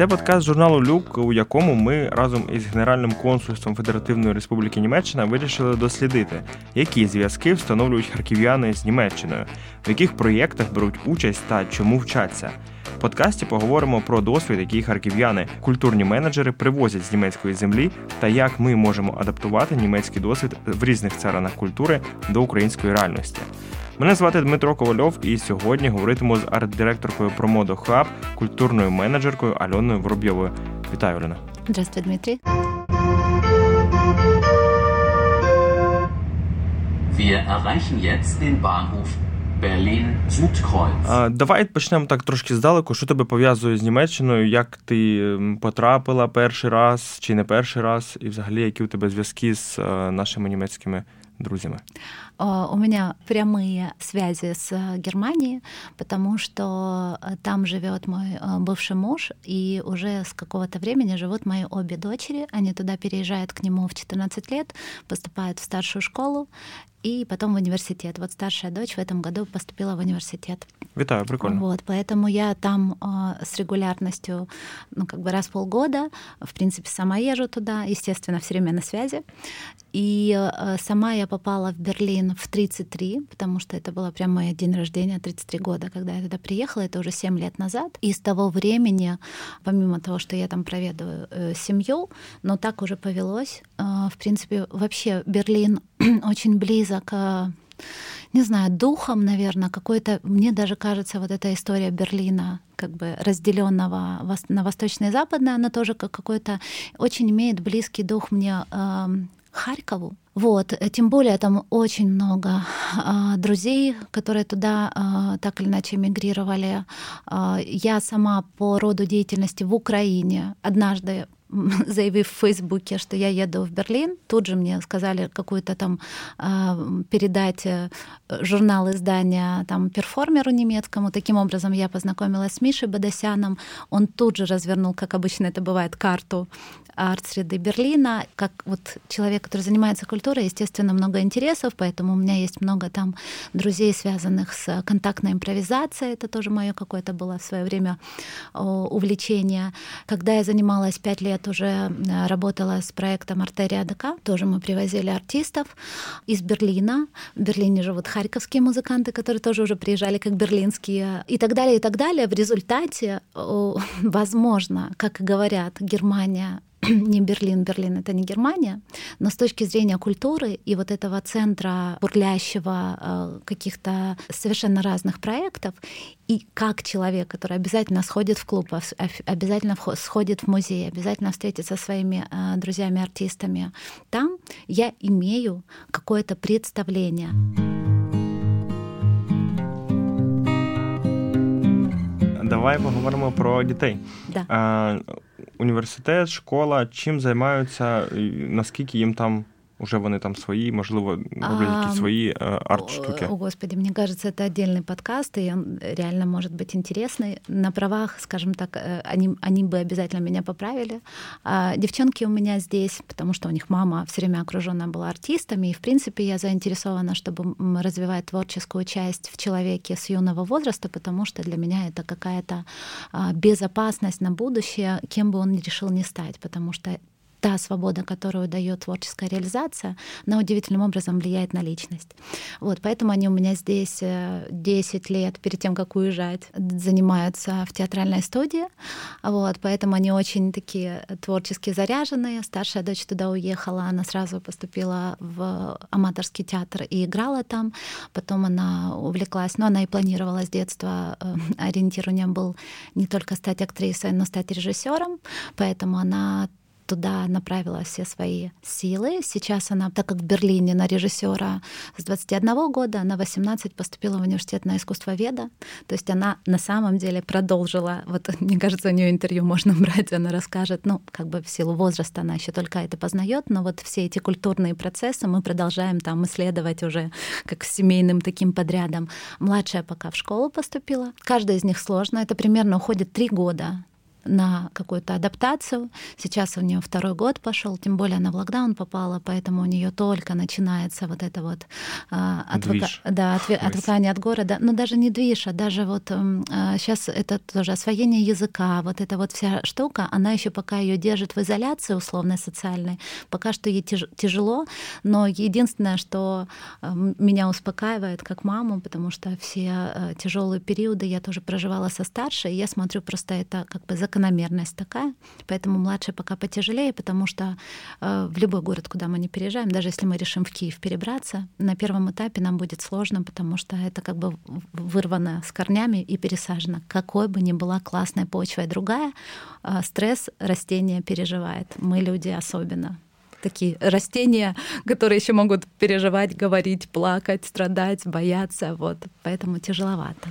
Це подкаст журналу Люк, у якому ми разом із Генеральним консульством Федеративної Республіки Німеччина вирішили дослідити, які зв'язки встановлюють харків'яни з Німеччиною, в яких проєктах беруть участь та чому вчаться. В подкасті поговоримо про досвід, який харків'яни, культурні менеджери привозять з німецької землі, та як ми можемо адаптувати німецький досвід в різних царинах культури до української реальності. Мене звати Дмитро Ковальов, і сьогодні говоритиму з арт-директоркою Промодо Хаб, культурною менеджеркою Альоною Воробйовою. Вітаю, Альона. Здравствуй, Дмитрий. Wir erreichen jetzt den Bahnhof Berlin Südkreuz. Давай почнемо так трошки здалеку. Що тебе пов'язує з Німеччиною? Як ти потрапила перший раз чи не перший раз, і взагалі які у тебе зв'язки з нашими німецькими друзьями? У меня прямые связи с Германией, потому что там живет мой бывший муж, и уже с какого-то времени живут мои обе дочери. Они туда переезжают к нему в 14 лет, поступают в старшую школу, и потом в университет. Вот старшая дочь в этом году поступила в университет. Витаю, прикольно. Вот, поэтому я там э, с регулярностью, ну, как бы раз в полгода, в принципе, сама езжу туда, естественно, все время на связи. И э, сама я попала в Берлин в 33, потому что это было прямо мой день рождения, 33 года, когда я туда приехала, это уже 7 лет назад. И с того времени, помимо того, что я там проведываю э, семью, но так уже повелось, э, в принципе, вообще Берлин очень близок не знаю, духом, наверное, какой-то, мне даже кажется, вот эта история Берлина, как бы разделенного на восточное и западное, она тоже как какой-то очень имеет близкий дух мне э, Харькову. Вот, тем более там очень много э, друзей, которые туда э, так или иначе эмигрировали. Э, я сама по роду деятельности в Украине однажды заявив в Фейсбуке, что я еду в Берлин, тут же мне сказали какую-то там э, передать журнал издания там перформеру немецкому. Таким образом я познакомилась с Мишей Бадасяном. Он тут же развернул, как обычно это бывает, карту арт-среды Берлина. Как вот человек, который занимается культурой, естественно, много интересов, поэтому у меня есть много там друзей, связанных с контактной импровизацией. Это тоже мое какое-то было в свое время увлечение. Когда я занималась пять лет, уже работала с проектом «Артерия ДК», тоже мы привозили артистов из Берлина. В Берлине живут харьковские музыканты, которые тоже уже приезжали как берлинские, и так далее, и так далее. В результате, возможно, как и говорят, Германия не Берлин, Берлин это не Германия, но с точки зрения культуры и вот этого центра бурлящего э, каких-то совершенно разных проектов, и как человек, который обязательно сходит в клуб, обязательно сходит в музей, обязательно встретится со своими э, друзьями-артистами, там я имею какое-то представление. Давай поговоримо про дітей. Да. А, Університет, школа, чим займаються, наскільки їм там уже вони там свої, можливо, роблять якісь свої арт-штуки. О, Господи, мне кажется, это отдельный подкаст, и он реально может быть интересный. На правах, скажем так, они, они бы обязательно меня поправили. А девчонки у меня здесь, потому что у них мама все время окружена была артистами, и, в принципе, я заинтересована, чтобы развивать творческую часть в человеке с юного возраста, потому что для меня это какая-то безопасность на будущее, кем бы он ни решил не стать, потому что та свобода, которую дает творческая реализация, она удивительным образом влияет на личность. Вот, поэтому они у меня здесь 10 э, лет перед тем, как уезжать, занимаются в театральной студии. Вот, поэтому они очень такие творчески заряженные. Старшая дочь туда уехала, она сразу поступила в аматорский театр и играла там. Потом она увлеклась, но она и планировала с детства. Э, ориентир у нее был не только стать актрисой, но стать режиссером. Поэтому она туда направила все свои силы. Сейчас она, так как в Берлине на режиссера с 21 года, она 18 поступила в университет на искусствоведа. То есть она на самом деле продолжила, вот мне кажется, у нее интервью можно брать, она расскажет, ну, как бы в силу возраста она еще только это познает, но вот все эти культурные процессы мы продолжаем там исследовать уже как семейным таким подрядом. Младшая пока в школу поступила. Каждая из них сложно. Это примерно уходит три года на какую-то адаптацию. Сейчас у нее второй год пошел, тем более она в локдаун попала, поэтому у нее только начинается вот это вот э, отвыка... да, отв... отвыкание от города. Но даже не движ, а даже вот э, сейчас это тоже освоение языка, вот эта вот вся штука, она еще пока ее держит в изоляции условной социальной, пока что ей тяж... тяжело, но единственное, что э, меня успокаивает как маму, потому что все э, тяжелые периоды я тоже проживала со старшей, и я смотрю просто это как бы закономерность такая, поэтому младший пока потяжелее, потому что э, в любой город, куда мы не переезжаем, даже если мы решим в Киев перебраться, на первом этапе нам будет сложно, потому что это как бы вырвано с корнями и пересажено. Какой бы ни была классная почва и другая, э, стресс растения переживает. Мы люди особенно такие растения, которые еще могут переживать, говорить, плакать, страдать, бояться. Вот. Поэтому тяжеловато.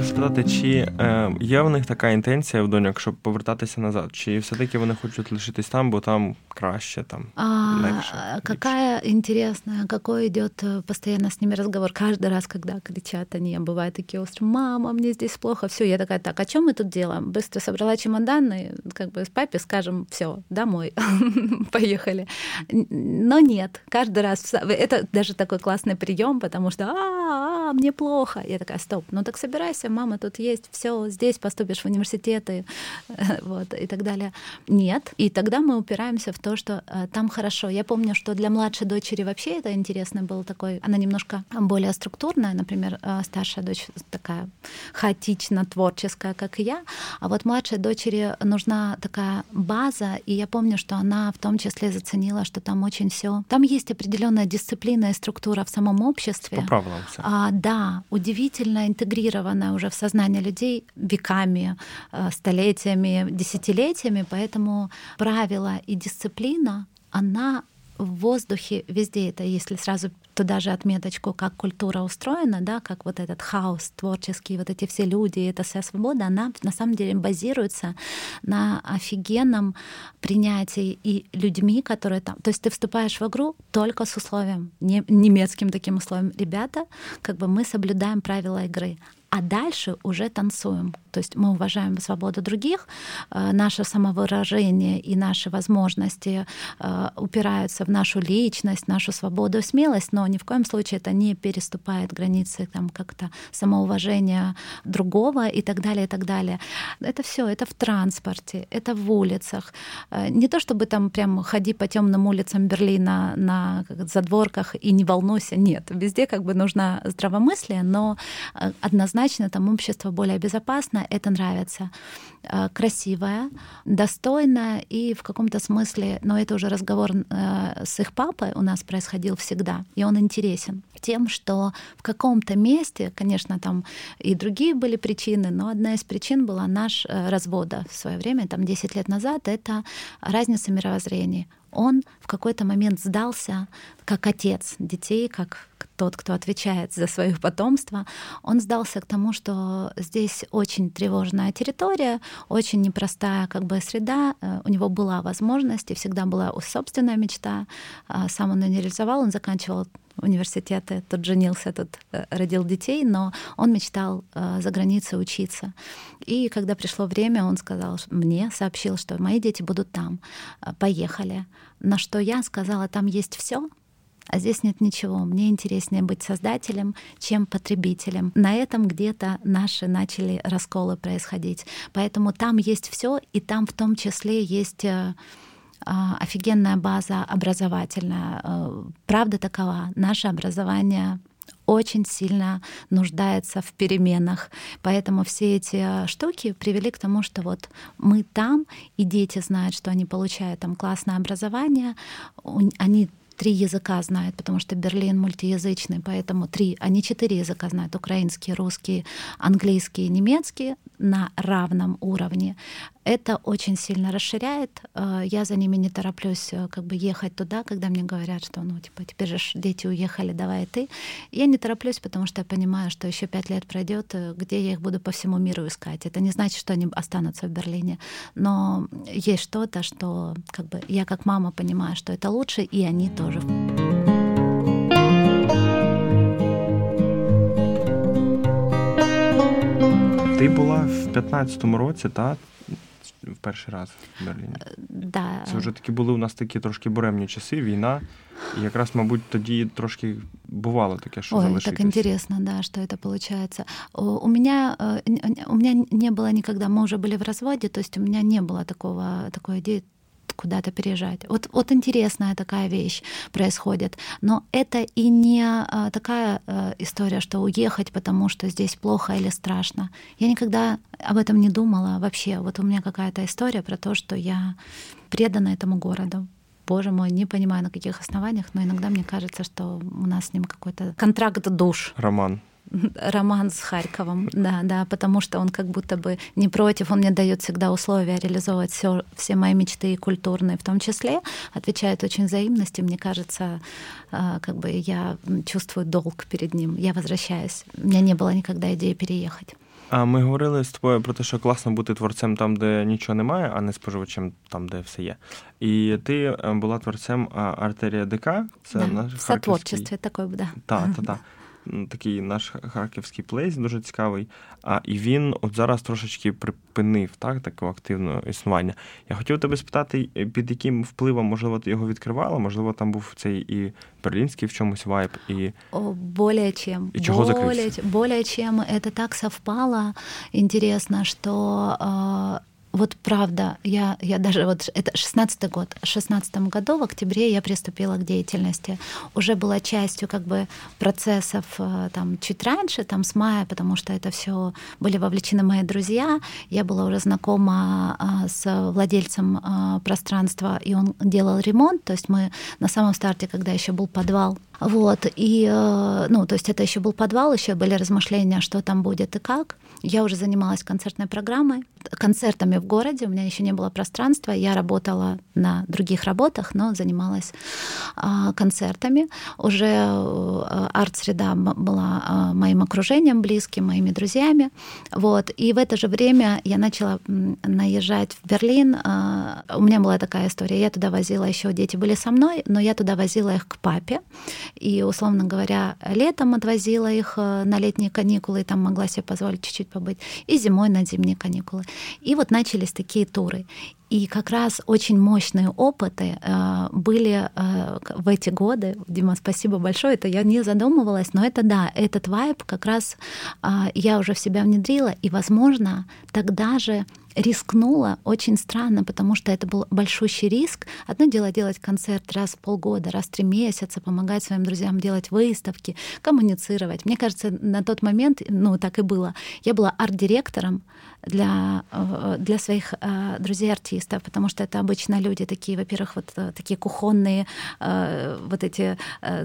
хотів спитати, чи е, є в них така інтенція в доньок, щоб повертатися назад? Чи все-таки вони хочуть лишитись там, бо там краще, там а, легче? Какая интересная, какой идет э, постоянно с ними разговор. Каждый раз, когда кричат они, бывают такие острые, мама, мне здесь плохо, все, я такая, так, а чем мы тут делаем? Быстро собрала чемоданы, как бы с папе скажем, все, домой, поехали. Но нет, каждый раз, это даже такой классный прием, потому что, а, а, мне плохо. Я такая, стоп, ну так собирайся собирайся, мама тут есть, все, здесь поступишь в университеты, вот, и так далее. Нет. И тогда мы упираемся в то, что э, там хорошо. Я помню, что для младшей дочери вообще это интересно было такой, она немножко более структурная, например, э, старшая дочь такая хаотично творческая, как и я, а вот младшей дочери нужна такая база, и я помню, что она в том числе заценила, что там очень все, там есть определенная дисциплина и структура в самом обществе. По правилам все. А, да, удивительно интегрированная уже в сознание людей веками, э, столетиями, десятилетиями, поэтому правила и дисциплина, она в воздухе везде это, если сразу туда же отметочку, как культура устроена, да, как вот этот хаос творческий, вот эти все люди, эта вся свобода, она на самом деле базируется на офигенном принятии и людьми, которые там. То есть ты вступаешь в игру только с условием, не, немецким таким условием. Ребята, как бы мы соблюдаем правила игры, а дальше уже танцуем. То есть мы уважаем свободу других, э, наше самовыражение и наши возможности э, упираются в нашу личность, нашу свободу и смелость, но ни в коем случае это не переступает границы там как-то самоуважения другого и так далее, и так далее. Это все, это в транспорте, это в улицах. Э, не то чтобы там прям ходи по темным улицам Берлина на задворках и не волнуйся, нет. Везде как бы нужно здравомыслие, но однозначно там общество более безопасно, это нравится. Э, красивая, достойная и в каком-то смысле, но это уже разговор э, с их папой у нас происходил всегда, и он интересен тем, что в каком-то месте, конечно, там и другие были причины, но одна из причин была наш э, развода в свое время, там 10 лет назад, это разница мировоззрений он в какой-то момент сдался как отец детей, как тот, кто отвечает за свое потомство, он сдался к тому, что здесь очень тревожная территория, очень непростая как бы среда. Э, у него была возможность, и всегда была собственная мечта. А сам он ее не реализовал, он заканчивал университеты, тут женился, тут э, родил детей, но он мечтал э, за границей учиться. И когда пришло время, он сказал мне, сообщил, что мои дети будут там, поехали. На что я сказала, там есть все, а здесь нет ничего. Мне интереснее быть создателем, чем потребителем. На этом где-то наши начали расколы происходить. Поэтому там есть все, и там в том числе есть э, офигенная база образовательная. Э, правда такова. Наше образование очень сильно нуждается в переменах. Поэтому все эти штуки привели к тому, что вот мы там, и дети знают, что они получают там классное образование, они три языка знают, потому что Берлин мультиязычный, поэтому три, они четыре языка знают, украинский, русский, английский, немецкий на равном уровне. Это очень сильно расширяет. Э, я за ними не тороплюсь э, как бы ехать туда, когда мне говорят, что ну типа теперь же дети уехали, давай ты. Я не тороплюсь, потому что я понимаю, что еще пять лет пройдет, э, где я их буду по всему миру искать. Это не значит, что они останутся в Берлине, но есть что-то, что как бы я как мама понимаю, что это лучше, и они тоже. Ти була в 15-му році, та? В перший раз в Берліні. Да. Це вже такі були у нас такі трошки буремні часи, війна. И как раз, мабуть, тоді трошки бывало таке, що Ой, залишитись. так интересно, да, что это получается. У меня, э, у меня не было никогда, мы уже были в разводе, то есть у меня не было такого, такой идеи куда-то переезжать. Вот, вот интересная такая вещь происходит. Но это и не а, такая а, история, что уехать, потому что здесь плохо или страшно. Я никогда об этом не думала вообще. Вот у меня какая-то история про то, что я предана этому городу боже мой, не понимаю на каких основаниях, но иногда мне кажется, что у нас с ним какой-то контракт душ. Роман Роман с Харьковом, да, да, потому что он как будто бы не против, он мне дает всегда условия реализовывать все, все мои мечты и культурные в том числе, отвечает очень взаимностью, мне кажется, а, как бы я чувствую долг перед ним, я возвращаюсь. У меня не было никогда идеи переехать. А ми говорили з тобою про те, що класно бути творцем там, де нічого немає, а не споживачем там, де все є. І ти була творцем артерія ДК. Це да, наш в сотворчестві такої, да. Так, так, так Такий наш харківський плейс, дуже цікавий. А і він от зараз трошечки припинив так, таке активне існування. Я хотів тебе спитати, під яким впливом, можливо, ти його відкривала? Можливо, там був цей і берлінський в чомусь вайб, і О, более чем. И чего более, более чем это так совпало. Интересно, что вот правда, я, я даже вот это 16 год, в 16 году в октябре я приступила к деятельности. Уже была частью как бы процессов э, там чуть раньше, там с мая, потому что это все были вовлечены мои друзья. Я была уже знакома а, с владельцем а, пространства, и он делал ремонт. То есть мы на самом старте, когда еще был подвал, вот, и, э, ну, то есть это еще был подвал, еще были размышления, что там будет и как. Я уже занималась концертной программой, концертами в городе, у меня еще не было пространства, я работала на других работах, но занималась а, концертами. Уже а, арт-среда была а, моим окружением близким, моими друзьями. Вот. И в это же время я начала наезжать в Берлин. У меня была такая история, я туда возила еще, дети были со мной, но я туда возила их к папе. И, условно говоря, летом отвозила их э, на летние каникулы, и там могла себе позволить чуть-чуть побыть, и зимой на зимние каникулы. И вот начались такие туры. И как раз очень мощные опыты э, были э, в эти годы. Дима, спасибо большое. Это я не задумывалась, но это да, этот вайб как раз э, я уже в себя внедрила. И, возможно, тогда же рискнула очень странно, потому что это был большущий риск. Одно дело делать концерт раз в полгода, раз в три месяца, помогать своим друзьям делать выставки, коммуницировать. Мне кажется, на тот момент, ну так и было, я была арт-директором для, э, для своих э, друзей-артистов, потому что это обычно люди такие, во-первых, вот э, такие кухонные, вот эти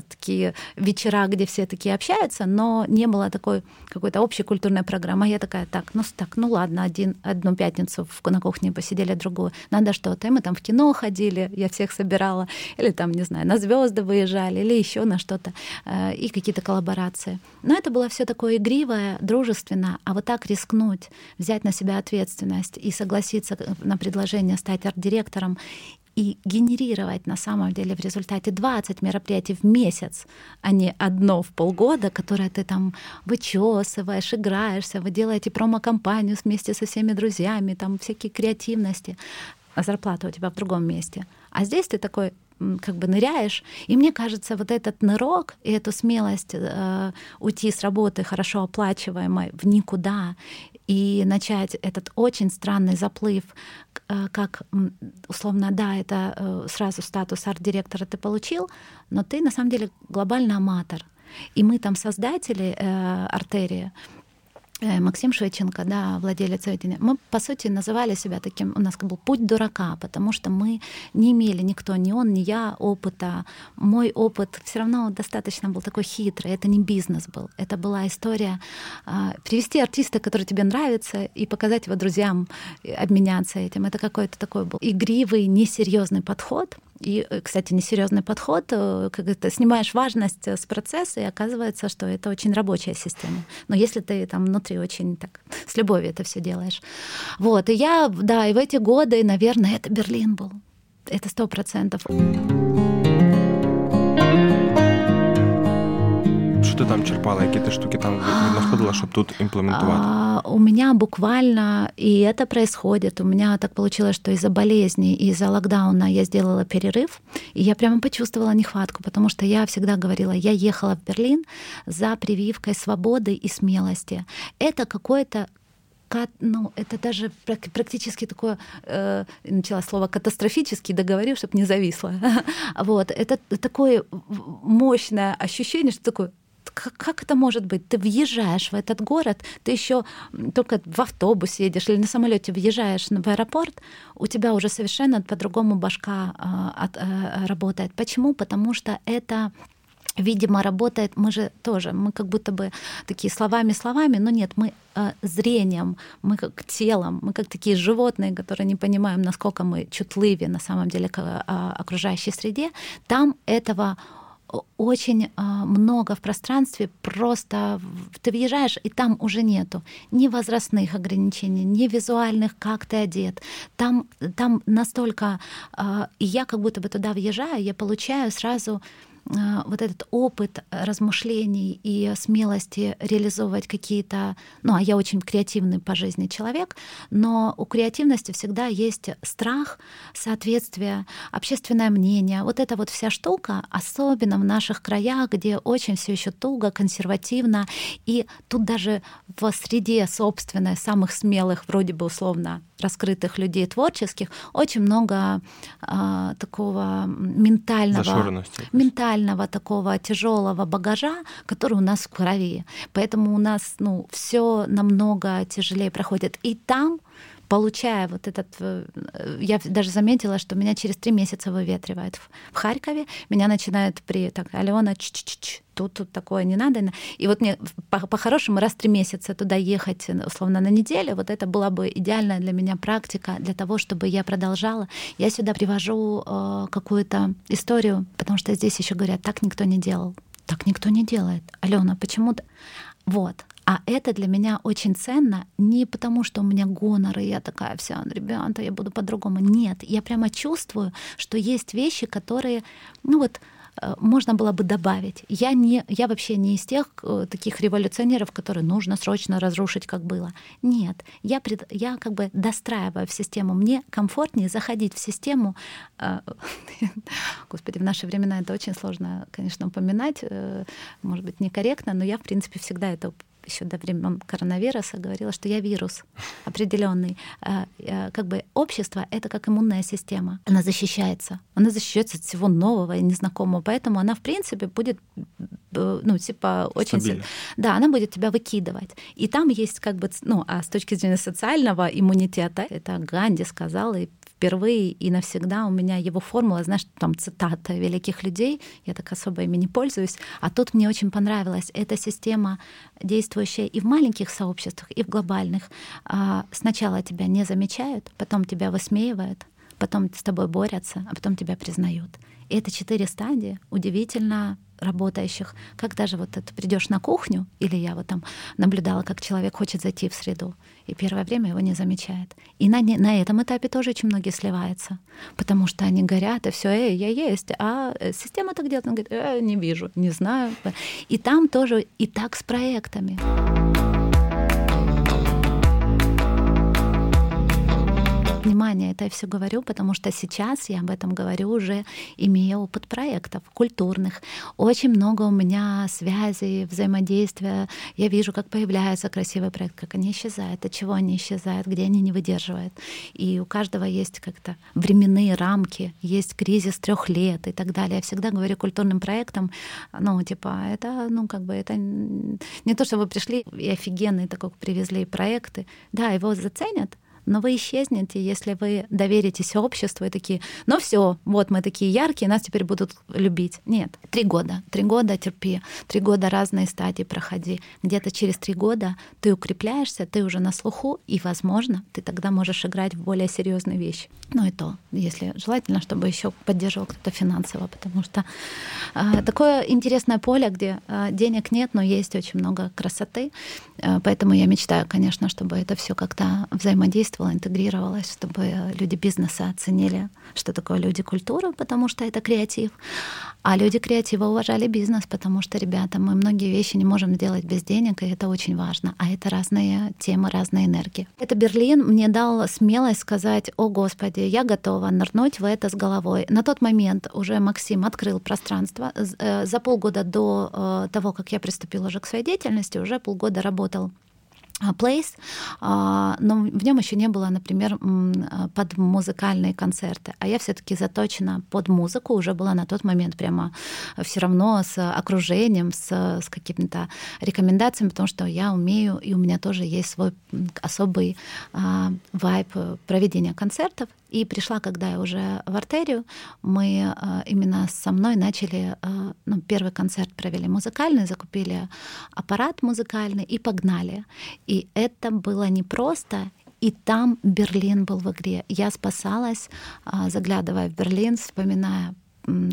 такие вечера, где все такие общаются, но не было такой какой-то общей культурной программы. Я такая, так, ну так, ну ладно, один, одну пятницу на кухне посидели, другую. Надо что-то. И мы там в кино ходили, я всех собирала, или там, не знаю, на звезды выезжали, или еще на что-то, и какие-то коллаборации. Но это было все такое игривое, дружественно, а вот так рискнуть, взять на себя ответственность и согласиться на предложение стать арт-директором и генерировать на самом деле в результате 20 мероприятий в месяц, а не одно в полгода, которое ты там вычесываешь, играешься, вы делаете промо-компанию вместе со всеми друзьями, там всякие креативности, а зарплата у тебя в другом месте. А здесь ты такой как бы ныряешь. И мне кажется, вот этот нырок и эту смелость э, уйти с работы хорошо оплачиваемой в никуда и начать этот очень странный заплыв, э, как условно, да, это э, сразу статус арт-директора ты получил, но ты на самом деле глобальный аматор. И мы там создатели э, артерии, Максим Швеченко, да, владелец видения, мы, по сути, называли себя таким, у нас был путь дурака, потому что мы не имели никто, ни он, ни я опыта. Мой опыт все равно достаточно был такой хитрый, это не бизнес был, это была история а, привести артиста, который тебе нравится, и показать его друзьям, обменяться этим. Это какой-то такой был игривый, несерьезный подход, и, э, кстати, несерьезный подход, э, когда ты снимаешь важность с процесса, и оказывается, что это очень рабочая система. Но если ты там внутри очень так с любовью это все делаешь. Вот, и я, да, и в эти годы, наверное, это Берлин был. Это сто процентов. Що ти там черпала? Які ти штуки там знаходила, щоб тут імплементувати? А, у меня буквально, и это происходит, у меня так получилось, что из-за болезни, из-за локдауна я сделала перерыв, и я прямо почувствовала нехватку, потому что я всегда говорила, я ехала в Берлин за прививкой свободы и смелости. Это какое-то ну, это даже практически такое, э, начала слово катастрофический, договорил, чтобы не зависло. вот, это такое мощное ощущение, что такое как, это может быть? Ты въезжаешь в этот город, ты еще только в автобусе едешь или на самолете въезжаешь в аэропорт, у тебя уже совершенно по-другому башка э, от, э, работает. Почему? Потому что это видимо, работает, мы же тоже, мы как будто бы такие словами-словами, но нет, мы э, зрением, мы как телом, мы как такие животные, которые не понимаем, насколько мы чутливы на самом деле к э, окружающей среде, там этого очень много в пространстве, просто ты въезжаешь, и там уже нету ни возрастных ограничений, ни визуальных, как ты одет. Там, там настолько... И я как будто бы туда въезжаю, я получаю сразу а, вот этот опыт размышлений и смелости реализовывать какие-то... Ну, а я очень креативный по жизни человек, но у креативности всегда есть страх, соответствие, общественное мнение. Вот эта вот вся штука, особенно в наших краях, где очень все еще туго, консервативно, и тут даже в среде собственной самых смелых, вроде бы условно раскрытых людей творческих, очень много э, такого ментального, ментального такого тяжелого багажа, который у нас в крови. Поэтому у нас ну, все намного тяжелее проходит. И там получая вот этот... Э, я даже заметила, что меня через три месяца выветривает в Харькове. Меня начинают при... Так, Алена, ч -ч -ч -ч, тут, тут такое не надо. И вот мне по-хорошему раз в три месяца туда ехать, условно, на неделю, вот это была бы идеальная для меня практика для того, чтобы я продолжала. Я сюда привожу э, какую-то историю, потому что здесь еще говорят, так никто не делал. Так никто не делает. Алена, почему-то... Вот. А это для меня очень ценно не потому, что у меня гонор, и я такая вся, ребята, я буду по-другому. Нет, я прямо чувствую, что есть вещи, которые, ну вот, э, можно было бы добавить. Я, не, я вообще не из тех э, таких революционеров, которые нужно срочно разрушить, как было. Нет, я, пред, я как бы достраиваю в систему. Мне комфортнее заходить в систему. Э, господи, в наши времена это очень сложно, конечно, упоминать, может быть, некорректно, но я, в принципе, всегда это еще до времен коронавируса говорила, что я вирус определенный. А, как бы общество — это как иммунная система. Она защищается. Она защищается от всего нового и незнакомого. Поэтому она, в принципе, будет ну, типа, очень... Стабильно. Да, она будет тебя выкидывать. И там есть как бы, ну, а с точки зрения социального иммунитета, это Ганди сказал, и впервые и навсегда у меня его формула, знаешь, там цитата великих людей, я так особо ими не пользуюсь, а тут мне очень понравилась эта система, действующая и в маленьких сообществах, и в глобальных. А, сначала тебя не замечают, потом тебя высмеивают, потом с тобой борются, а потом тебя признают. И это четыре стадии удивительно работающих. Как даже вот ты придешь на кухню, или я вот там наблюдала, как человек хочет зайти в среду, и первое время его не замечает. И на, на этом этапе тоже очень многие сливаются, потому что они горят, и все, эй, я есть, а э, система так делает, он говорит, э, не вижу, не знаю. И там тоже и так с проектами. Внимание, это я все говорю, потому что сейчас я об этом говорю уже, имея опыт проектов культурных. Очень много у меня связей, взаимодействия. Я вижу, как появляется красивый проект, как они исчезают, от чего они исчезают, где они не выдерживают. И у каждого есть как-то временные рамки, есть кризис трех лет и так далее. Я всегда говорю культурным проектам, ну, типа, это, ну, как бы, это не то, что вы пришли и офигенные такой привезли проекты. Да, его заценят, но вы исчезнете, если вы доверитесь обществу и такие, ну все, вот мы такие яркие, нас теперь будут любить. Нет, три года, три года терпи, три года разные стадии проходи. Где-то через три года ты укрепляешься, ты уже на слуху, и, возможно, ты тогда можешь играть в более серьезные вещи. Ну и то, если желательно, чтобы еще поддерживал кто-то финансово, потому что э, такое интересное поле, где э, денег нет, но есть очень много красоты. Э, поэтому я мечтаю, конечно, чтобы это все как-то взаимодействовало почувствовала, интегрировалась, чтобы люди бизнеса оценили, что такое люди культуры, потому что это креатив. А люди креатива уважали бизнес, потому что, ребята, мы многие вещи не можем сделать без денег, и это очень важно. А это разные темы, разные энергии. Это Берлин мне дал смелость сказать, о господи, я готова нырнуть в это с головой. На тот момент уже Максим открыл пространство. Э, за полгода до э, того, как я приступила уже к своей деятельности, уже полгода работал Place, а, но в нем еще не было, например, под музыкальные концерты. А я все-таки заточена под музыку, уже была на тот момент прямо все равно с окружением, с, с какими-то рекомендациями, потому что я умею, и у меня тоже есть свой особый а, вайб проведения концертов. И пришла, когда я уже в артерию, мы э, именно со мной начали, э, ну, первый концерт провели музыкальный, закупили аппарат музыкальный и погнали. И это было непросто, и там Берлин был в игре. Я спасалась, э, заглядывая в Берлин, вспоминая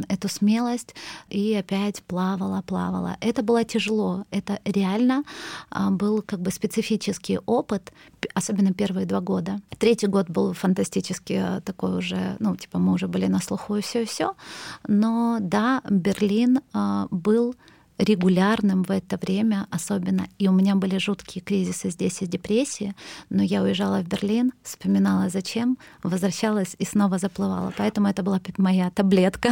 эту смелость и опять плавала, плавала. Это было тяжело. Это реально а, был как бы специфический опыт, особенно первые два года. Третий год был фантастически а, такой уже, ну, типа мы уже были на слуху и все и все. Но да, Берлин а, был регулярным в это время особенно. И у меня были жуткие кризисы здесь и депрессии, но я уезжала в Берлин, вспоминала зачем, возвращалась и снова заплывала. Поэтому это была моя таблетка.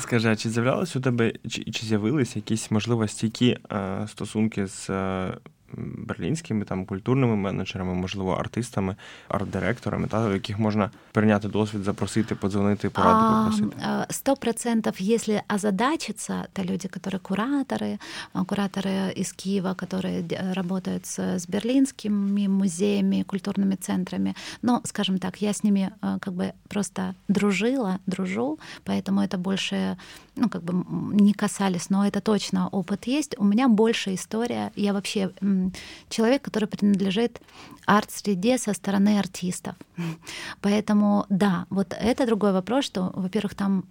Скажи, а чи з'являлись у тебе, чи, чи з'явились якісь можливо стійкі е, стосунки з е, берлінськими там культурними менеджерами, можливо, артистами, арт-директорами, та, яких можна перейняти досвід, запросити, подзвонити, пораду попросити? Сто процентов, если озадачиться, то люди, которые кураторы, кураторы из Киева, которые работают с, с берлинскими музеями, культурными центрами, но, скажем так, я с ними как бы просто дружила, дружу, поэтому это больше, ну, как бы не касались, но это точно опыт есть. У меня больше история, я вообще человек, который принадлежит арт-среде со стороны артистов. Поэтому да, вот это другой вопрос, что, во-первых, там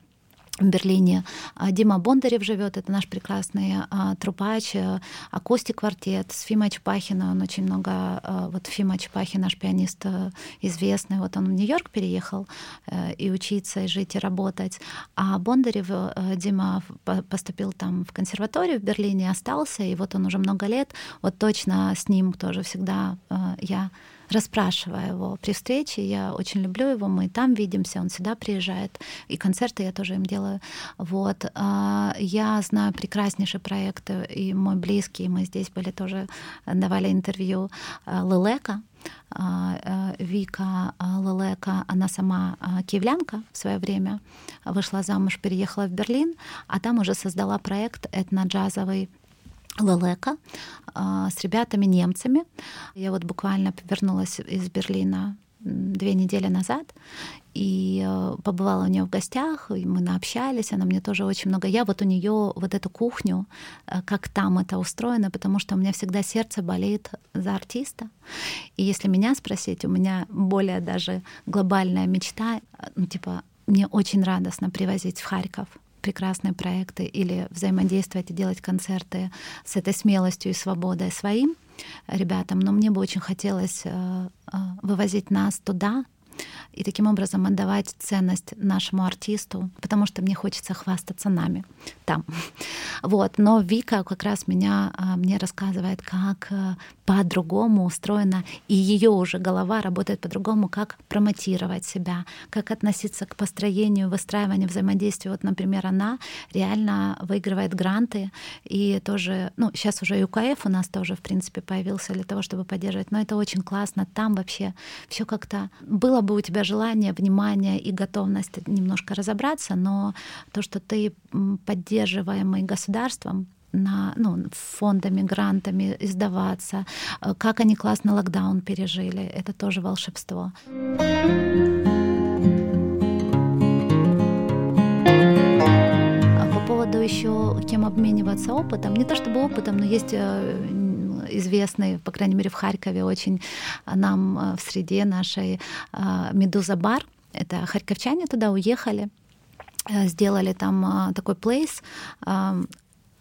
Берлине. А, Дима Бондарев живет, это наш прекрасный а, трупач, э, акустик квартет с Фимой Чпахиной. Он очень много... А, вот Фима Чпахин, наш пианист э, известный, вот он в Нью-Йорк переехал э, и учиться, и жить, и работать. А Бондарев, Дима поступил там в консерваторию в Берлине, остался, и вот он уже много лет. Вот точно с ним тоже всегда я расспрашивая его при встрече. Я очень люблю его, мы там видимся, он сюда приезжает, и концерты я тоже им делаю. Вот. А, я знаю прекраснейшие проекты, и мой близкий, мы здесь были тоже, давали интервью а, Лелека, а, Вика Лелека, она сама киевлянка в свое время, вышла замуж, переехала в Берлин, а там уже создала проект этно-джазовый Лелека с ребятами-немцами. Я вот буквально повернулась из Берлина две недели назад и э, побывала у нее в гостях, и мы наобщались, она мне тоже очень много. Я вот у нее вот эту кухню, э, как там это устроено, потому что у меня всегда сердце болит за артиста. И если меня спросить, у меня более даже глобальная мечта, э, ну, типа, мне очень радостно привозить в Харьков прекрасные проекты или взаимодействовать и делать концерты с этой смелостью и свободой своим ребятам, но мне бы очень хотелось э, э, вывозить нас туда, и таким образом отдавать ценность нашему артисту, потому что мне хочется хвастаться нами там. Вот. Но Вика как раз меня, а, мне рассказывает, как э, по-другому устроена, и ее уже голова работает по-другому, как промотировать себя, как относиться к построению, выстраиванию взаимодействия. Вот, например, она реально выигрывает гранты, и тоже, ну, сейчас уже ЮКФ у нас тоже, в принципе, появился для того, чтобы поддерживать, но это очень классно. Там вообще все как-то было бы у тебя желание, внимание и готовность немножко разобраться, но то, что ты поддерживаемый государством, на, ну, фондами, грантами издаваться, э, как они классно локдаун пережили, это тоже волшебство. А по поводу еще кем обмениваться опытом, не то чтобы опытом, но есть э, известный, по крайней мере, в Харькове очень нам э, в среде нашей э, «Медуза бар». Это харьковчане туда уехали, э, сделали там такой плейс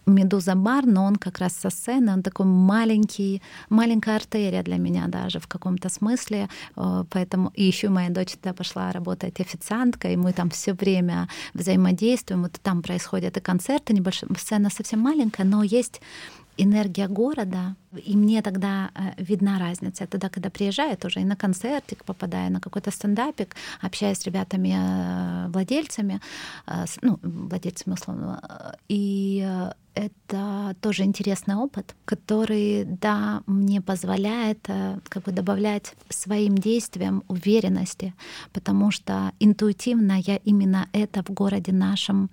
Медуза бар, но он как раз со сцены, он такой маленький, маленькая артерия для меня даже в каком-то смысле. Поэтому и еще моя дочь туда пошла работать официанткой, и мы там все время взаимодействуем. Вот там происходят и концерты небольшие. Сцена совсем маленькая, но есть энергия города, и мне тогда э, видна разница. Я тогда, когда приезжаю, тоже и на концертик попадаю, на какой-то стендапик, общаюсь с ребятами-владельцами, э, ну, владельцами условно, и это тоже интересный опыт, который, да, мне позволяет э, как бы добавлять своим действиям уверенности, потому что интуитивно я именно это в городе нашем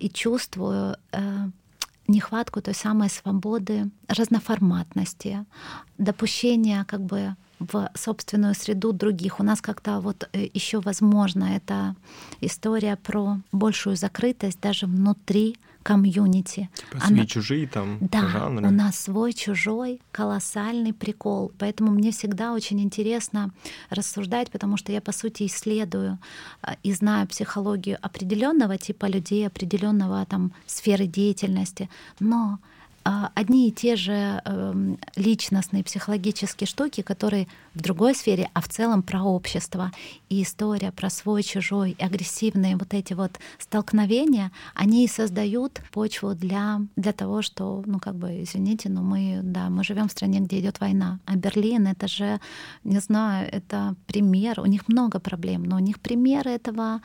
и чувствую нехватку той самой свободы, разноформатности, допущения как бы в собственную среду других. У нас как-то вот э, еще возможно эта история про большую закрытость даже внутри комьюнити. Типа свой чужие там Да, жанры. у нас свой чужой колоссальный прикол. Поэтому мне всегда очень интересно рассуждать, потому что я по сути исследую а, и знаю психологию определенного типа людей, определенного там сферы деятельности, но одни и те же эм, личностные психологические штуки, которые в другой сфере, а в целом про общество. И история про свой, чужой, агрессивные вот эти вот столкновения, они и создают почву для, для того, что, ну как бы, извините, но мы, да, мы живем в стране, где идет война. А Берлин — это же, не знаю, это пример. У них много проблем, но у них примеры этого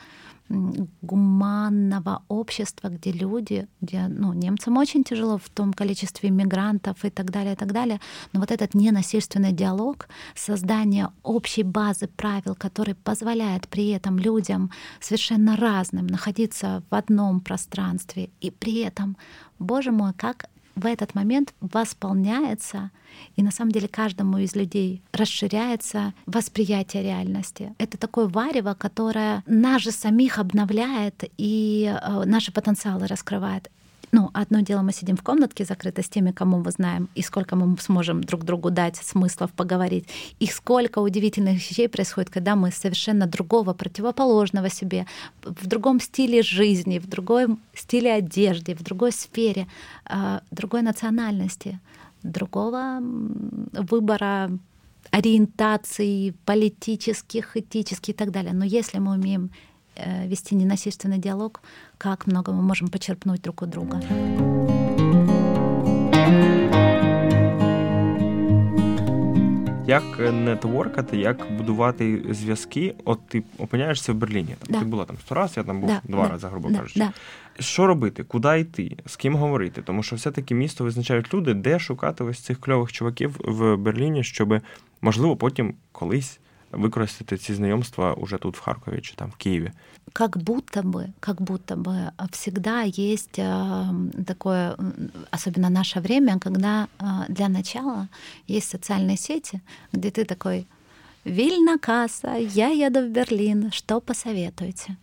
гуманного общества, где люди, где ну, немцам очень тяжело в том количестве иммигрантов и так далее, и так далее. Но вот этот ненасильственный диалог, создание общей базы правил, который позволяет при этом людям совершенно разным находиться в одном пространстве и при этом, боже мой, как в этот момент восполняется, и на самом деле каждому из людей расширяется восприятие реальности. Это такое варево, которое нас же самих обновляет и э, наши потенциалы раскрывает. Ну, одно дело, мы сидим в комнатке закрыто с теми, кому мы знаем, и сколько мы сможем друг другу дать смыслов поговорить, и сколько удивительных вещей происходит, когда мы совершенно другого, противоположного себе, в другом стиле жизни, в другом стиле одежды, в другой сфере, а, другой национальности, другого выбора ориентаций политических, этических и так далее. Но если мы умеем вести ненасильственный диалог, как много мы можем почерпнуть друг у друга. Як нетворкати, як будувати зв'язки? От ти опиняєшся в Берліні. Там, да. Ти була там сто разів, я там був да, два да, рази, грубо да, кажучи. Да. Що робити? Куди йти? З ким говорити? Тому що все-таки місто визначають люди, де шукати ось цих кльових чуваків в Берліні, щоб можливо потім колись використати ці знайомства уже тут, в Харкові чи там в Киеве? Как будто бы, как будто бы всегда есть э, такое, особенно наше время, когда э, для начала есть социальные сети, где ты такой Вильна касса, я еду в Берлин, что посоветуете?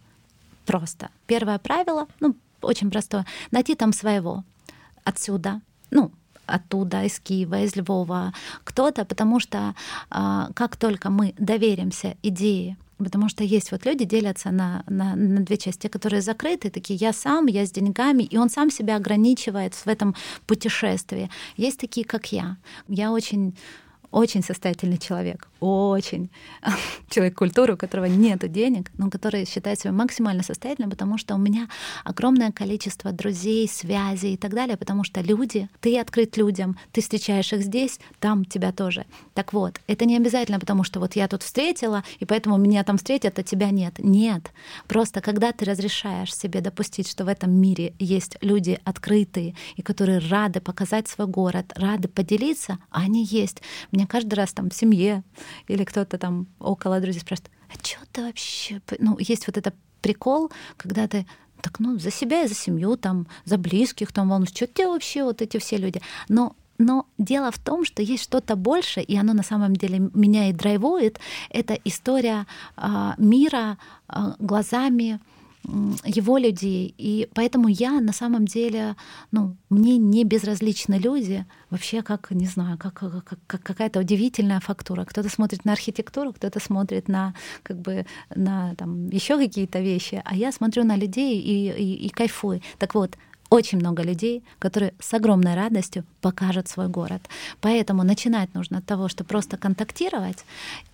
Просто. Первое правило, ну, очень простое, найти там своего отсюда, ну, оттуда, из Киева, из Львова, кто-то, потому что а, как только мы доверимся идее, Потому что есть вот люди делятся на, на, на две части, которые закрыты, такие я сам, я с деньгами, и он сам себя ограничивает в этом путешествии. Есть такие, как я. Я очень очень состоятельный человек, очень человек культуры, у которого нет денег, но который считает себя максимально состоятельным, потому что у меня огромное количество друзей, связей и так далее, потому что люди, ты открыт людям, ты встречаешь их здесь, там тебя тоже. Так вот, это не обязательно, потому что вот я тут встретила, и поэтому меня там встретят, а тебя нет. Нет. Просто когда ты разрешаешь себе допустить, что в этом мире есть люди открытые и которые рады показать свой город, рады поделиться, они есть. Мне меня каждый раз там в семье или кто-то там около друзей спрашивает, а что ты вообще... Ну, есть вот это прикол, когда ты так, ну, за себя и за семью, там, за близких, там, волнуюсь, что тебе вообще вот эти все люди. Но но дело в том, что есть что-то больше, и оно на самом деле меня и драйвует. Это история э, мира э, глазами его людей. И поэтому я на самом деле, ну, мне не безразличны люди, вообще как, не знаю, как, как, как какая-то удивительная фактура. Кто-то смотрит на архитектуру, кто-то смотрит на, как бы, на там, еще какие-то вещи, а я смотрю на людей и, и, и кайфую. Так вот, очень много людей, которые с огромной радостью покажут свой город. Поэтому начинать нужно от того, что просто контактировать.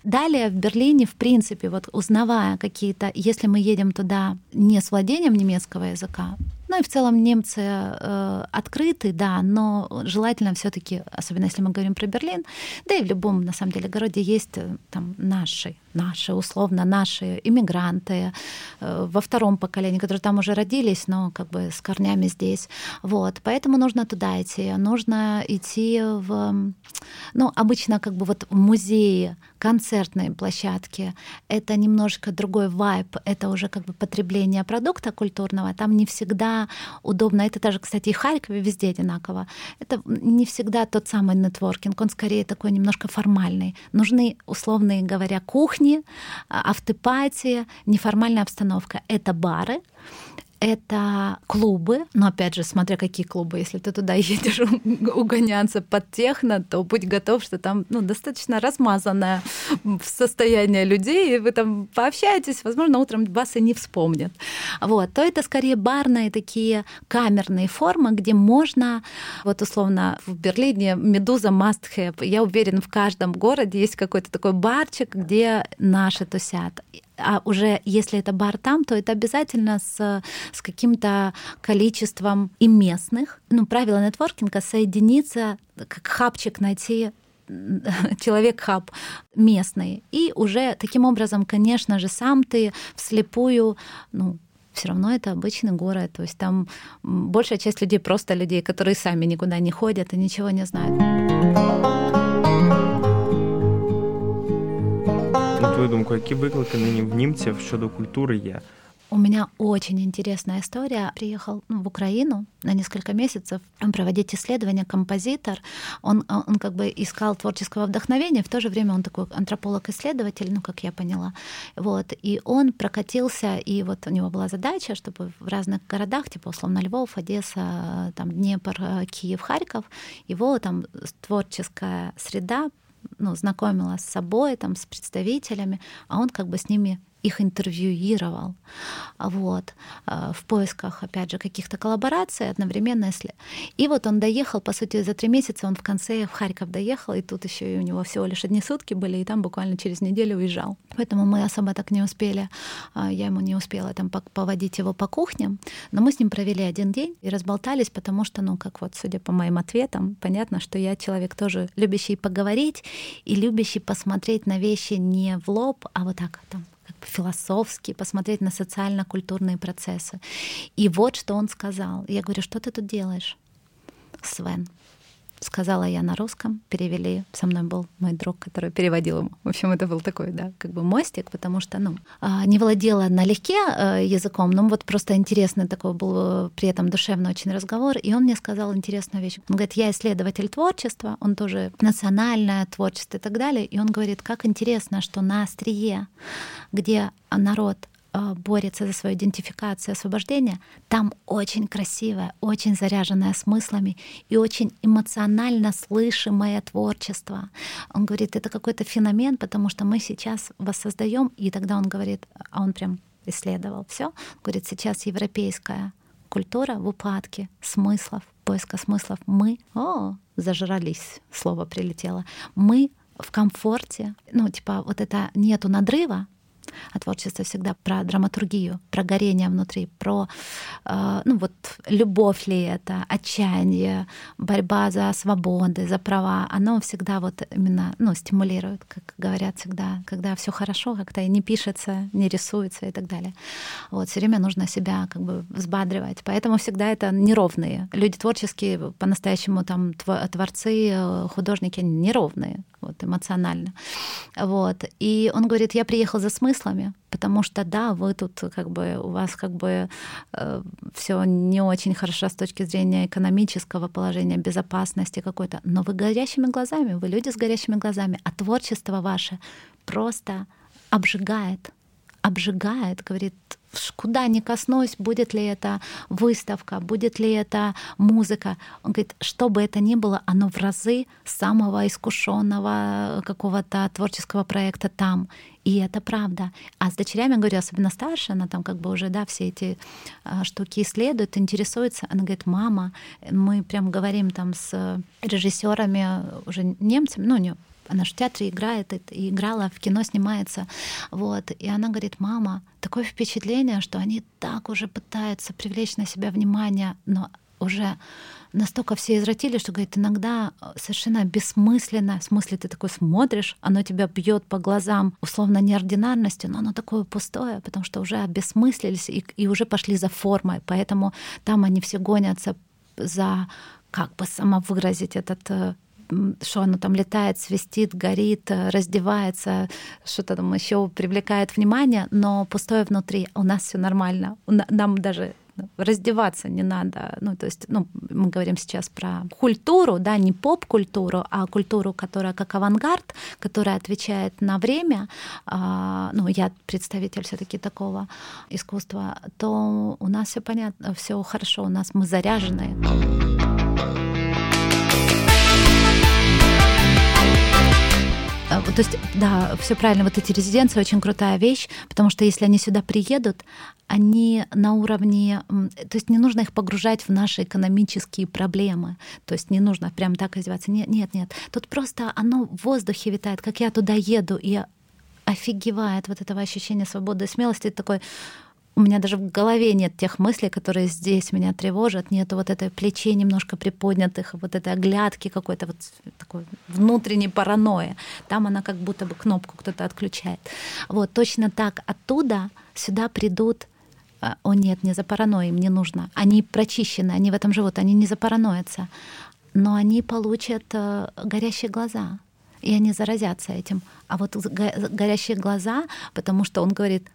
Далее в Берлине, в принципе, вот узнавая какие-то, если мы едем туда не с владением немецкого языка, ну и в целом немцы э, открыты, да, но желательно все-таки, особенно если мы говорим про Берлин, да и в любом на самом деле городе есть э, там наши наши, условно, наши иммигранты э, во втором поколении, которые там уже родились, но как бы с корнями здесь. Вот. Поэтому нужно туда идти. Нужно идти в... Ну, обычно как бы вот музеи, концертные площадки. Это немножко другой вайб. Это уже как бы потребление продукта культурного. Там не всегда удобно. Это даже, кстати, и Харькове везде одинаково. Это не всегда тот самый нетворкинг. Он скорее такой немножко формальный. Нужны, условно говоря, кухни, кухни, автопатия, неформальная обстановка. Это бары, это клубы, но опять же, смотря какие клубы, если ты туда едешь угоняться под техно, то будь готов, что там ну, достаточно размазанное состояние людей, и вы там пообщаетесь, возможно, утром вас и не вспомнят. Вот. То это скорее барные такие камерные формы, где можно, вот условно в Берлине Медуза must have. Я уверена, в каждом городе есть какой-то такой барчик, где наши тусят а уже если это бар там, то это обязательно с, с каким-то количеством и местных. Ну, правило нетворкинга — соединиться, как хабчик найти человек-хаб местный. И уже таким образом, конечно же, сам ты вслепую, ну, все равно это обычный город. То есть там большая часть людей просто людей, которые сами никуда не ходят и ничего не знают. твою думку, які виклики нині в німців щодо культури є? У меня очень интересная история. Приехал ну, в Украину на несколько месяцев проводить исследования. Композитор, он, он как бы искал творческого вдохновения, в то же время он такой антрополог-исследователь, ну, как я поняла. Вот. И он прокатился, и вот у него была задача, чтобы в разных городах, типа условно Львов, Одесса, там Днепр, Киев, Харьков, его там творческая среда ну, знакомила с собой, там, с представителями, а он как бы с ними их интервьюировал вот, э, в поисках, опять же, каких-то коллабораций одновременно. Если... И вот он доехал, по сути, за три месяца он в конце в Харьков доехал, и тут еще и у него всего лишь одни сутки были, и там буквально через неделю уезжал. Поэтому мы особо так не успели, а, я ему не успела там поводить его по кухням, но мы с ним провели один день и разболтались, потому что, ну, как вот, судя по моим ответам, понятно, что я человек тоже любящий поговорить и любящий посмотреть на вещи не в лоб, а вот так там философски, посмотреть на социально-культурные процессы. И вот что он сказал. Я говорю, что ты тут делаешь, Свен? Сказала я на русском, перевели. Со мной был мой друг, который переводил ему. В общем, это был такой, да, как бы мостик, потому что, ну, а, не владела налегке э, языком, но вот просто интересный такой был э, при этом душевный очень разговор, и он мне сказал интересную вещь. Он говорит, я исследователь творчества, он тоже национальное творчество и так далее, и он говорит, как интересно, что на острие, где народ борется за свою идентификацию освобождение, там очень красивое, очень заряженное смыслами и очень эмоционально слышимое творчество. Он говорит, это какой-то феномен, потому что мы сейчас воссоздаем, и тогда он говорит, а он прям исследовал все, говорит, сейчас европейская культура в упадке смыслов, поиска смыслов. Мы, о, зажрались, слово прилетело. Мы в комфорте, ну, типа, вот это нету надрыва, а творчество всегда про драматургию, про горение внутри, про э, ну вот любовь ли это, отчаяние, борьба за свободы, за права. Оно всегда вот именно ну, стимулирует, как говорят всегда, когда все хорошо, как-то и не пишется, не рисуется и так далее. Вот все время нужно себя как бы взбадривать. Поэтому всегда это неровные. Люди творческие, по-настоящему там творцы, э, художники неровные вот, эмоционально. Вот. И он говорит, я приехал за смыслами, потому что да, вы тут как бы у вас как бы э, все не очень хорошо с точки зрения экономического положения, безопасности какой-то, но вы горящими глазами, вы люди с горящими глазами, а творчество ваше просто обжигает, обжигает, говорит, куда ни коснусь, будет ли это выставка, будет ли это музыка. Он говорит, что бы это ни было, оно в разы самого искушенного какого-то творческого проекта там. И это правда. А с дочерями, говорю, особенно старше, она там как бы уже, да, все эти а, штуки исследует, интересуется. Она говорит, мама, мы прям говорим там с режиссерами уже немцами, ну, не она же в театре играет, и играла, в кино снимается. Вот. И она говорит, мама, такое впечатление, что они так уже пытаются привлечь на себя внимание, но уже настолько все извратили, что, говорит, иногда совершенно бессмысленно, в смысле ты такой смотришь, оно тебя бьет по глазам условно неординарностью, но оно такое пустое, потому что уже обесмыслились и, и уже пошли за формой, поэтому там они все гонятся за как бы самовыразить этот э, что оно там летает, свистит, горит, э, раздевается, что-то там еще привлекает внимание, но пустое внутри. У нас все нормально. Нам даже раздеваться не надо. Ну, то есть, ну, мы говорим сейчас про культуру, да, не поп-культуру, а культуру, которая как авангард, которая отвечает на время. А, ну, я представитель все-таки такого искусства, то у нас все понятно, все хорошо, у нас мы заряжены. То есть, да, все правильно. Вот эти резиденции очень крутая вещь, потому что если они сюда приедут, они на уровне, то есть не нужно их погружать в наши экономические проблемы, то есть не нужно прям так издеваться. Нет, нет, нет. Тут просто оно в воздухе витает, как я туда еду и офигевает вот этого ощущения свободы и смелости. такой, у меня даже в голове нет тех мыслей, которые здесь меня тревожат, нету вот этой плечей немножко приподнятых, вот этой оглядки какой-то вот такой внутренней паранойи. Там она как будто бы кнопку кто-то отключает. Вот точно так оттуда сюда придут а, о нет, не за паранойей, мне нужно. Они прочищены, они в этом живут, они не за запараноятся. Но они получат э, горящие глаза, и они заразятся этим. А вот горящие глаза, потому что он говорит,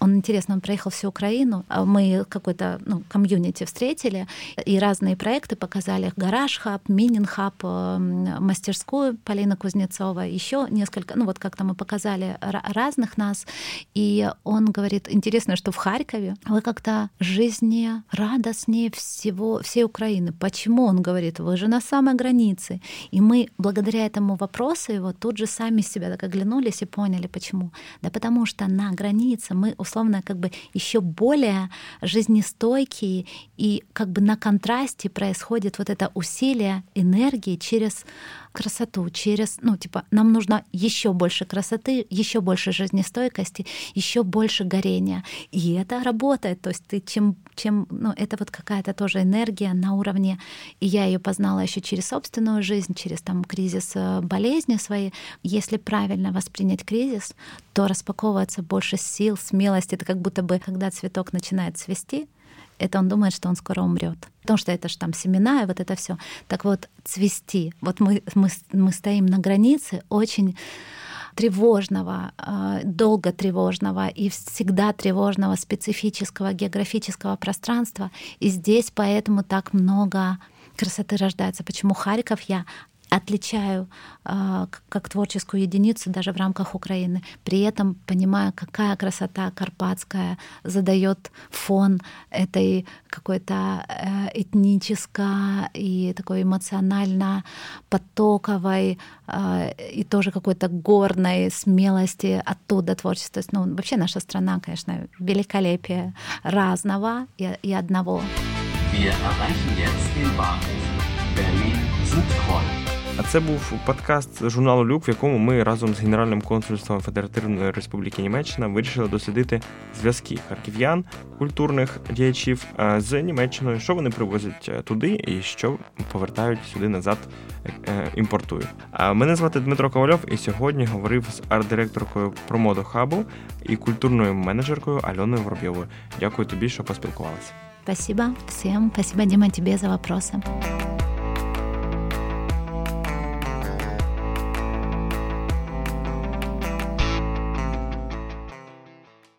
он интересно, он проехал всю Украину. А мы какой-то ну, комьюнити встретили, и разные проекты показали. Гараж-хаб, Минин-хаб, э, мастерскую Полина Кузнецова, еще несколько, ну вот как-то мы показали разных нас. И он говорит, интересно, что в Харькове вы как-то жизнерадостнее всего, всей Украины. Почему? Он говорит, вы же на самой границе. И мы благодаря этому вопросу его тут же сами себя так оглянулись и поняли, почему. Да потому что на границе мы условно как бы еще более жизнестойкие, и как бы на контрасте происходит вот это усилие энергии через красоту, через, ну, типа, нам нужно еще больше красоты, еще больше жизнестойкости, еще больше горения. И это работает. То есть ты чем, чем ну, это вот какая-то тоже энергия на уровне, и я ее познала еще через собственную жизнь, через там кризис э, болезни свои. Если правильно воспринять кризис, то распаковывается больше сил, смелости. Это как будто бы, когда цветок начинает цвести, это он думает, что он скоро умрет. Потому что это же там семена и вот это все. Так вот, цвести. Вот мы, мы, мы стоим на границе очень тревожного, а, долго тревожного и всегда тревожного специфического географического пространства. И здесь поэтому так много красоты рождается. Почему Харьков я отличаю э, как творческую единицу даже в рамках Украины. При этом понимаю, какая красота карпатская задает фон этой какой-то э, этнической и такой эмоционально потоковой э, и тоже какой-то горной смелости оттуда творчества. То есть, ну, вообще наша страна, конечно, великолепие разного и, и одного. Wir erreichen jetzt den Bahnhof Berlin-Südkreuz. А це був подкаст журналу Люк, в якому ми разом з Генеральним консульством Федеративної Республіки Німеччина вирішили дослідити зв'язки харків'ян, культурних діячів з Німеччиною, що вони привозять е, туди і що повертають сюди назад, е, імпортують. Мене звати Дмитро Ковальов, і сьогодні говорив з арт-директоркою промоду хабу і культурною менеджеркою Альоною Воробйовою. Дякую тобі, що поспілкувалися. Спасибо всем. Спасибо, Дима, тебе за вопросы.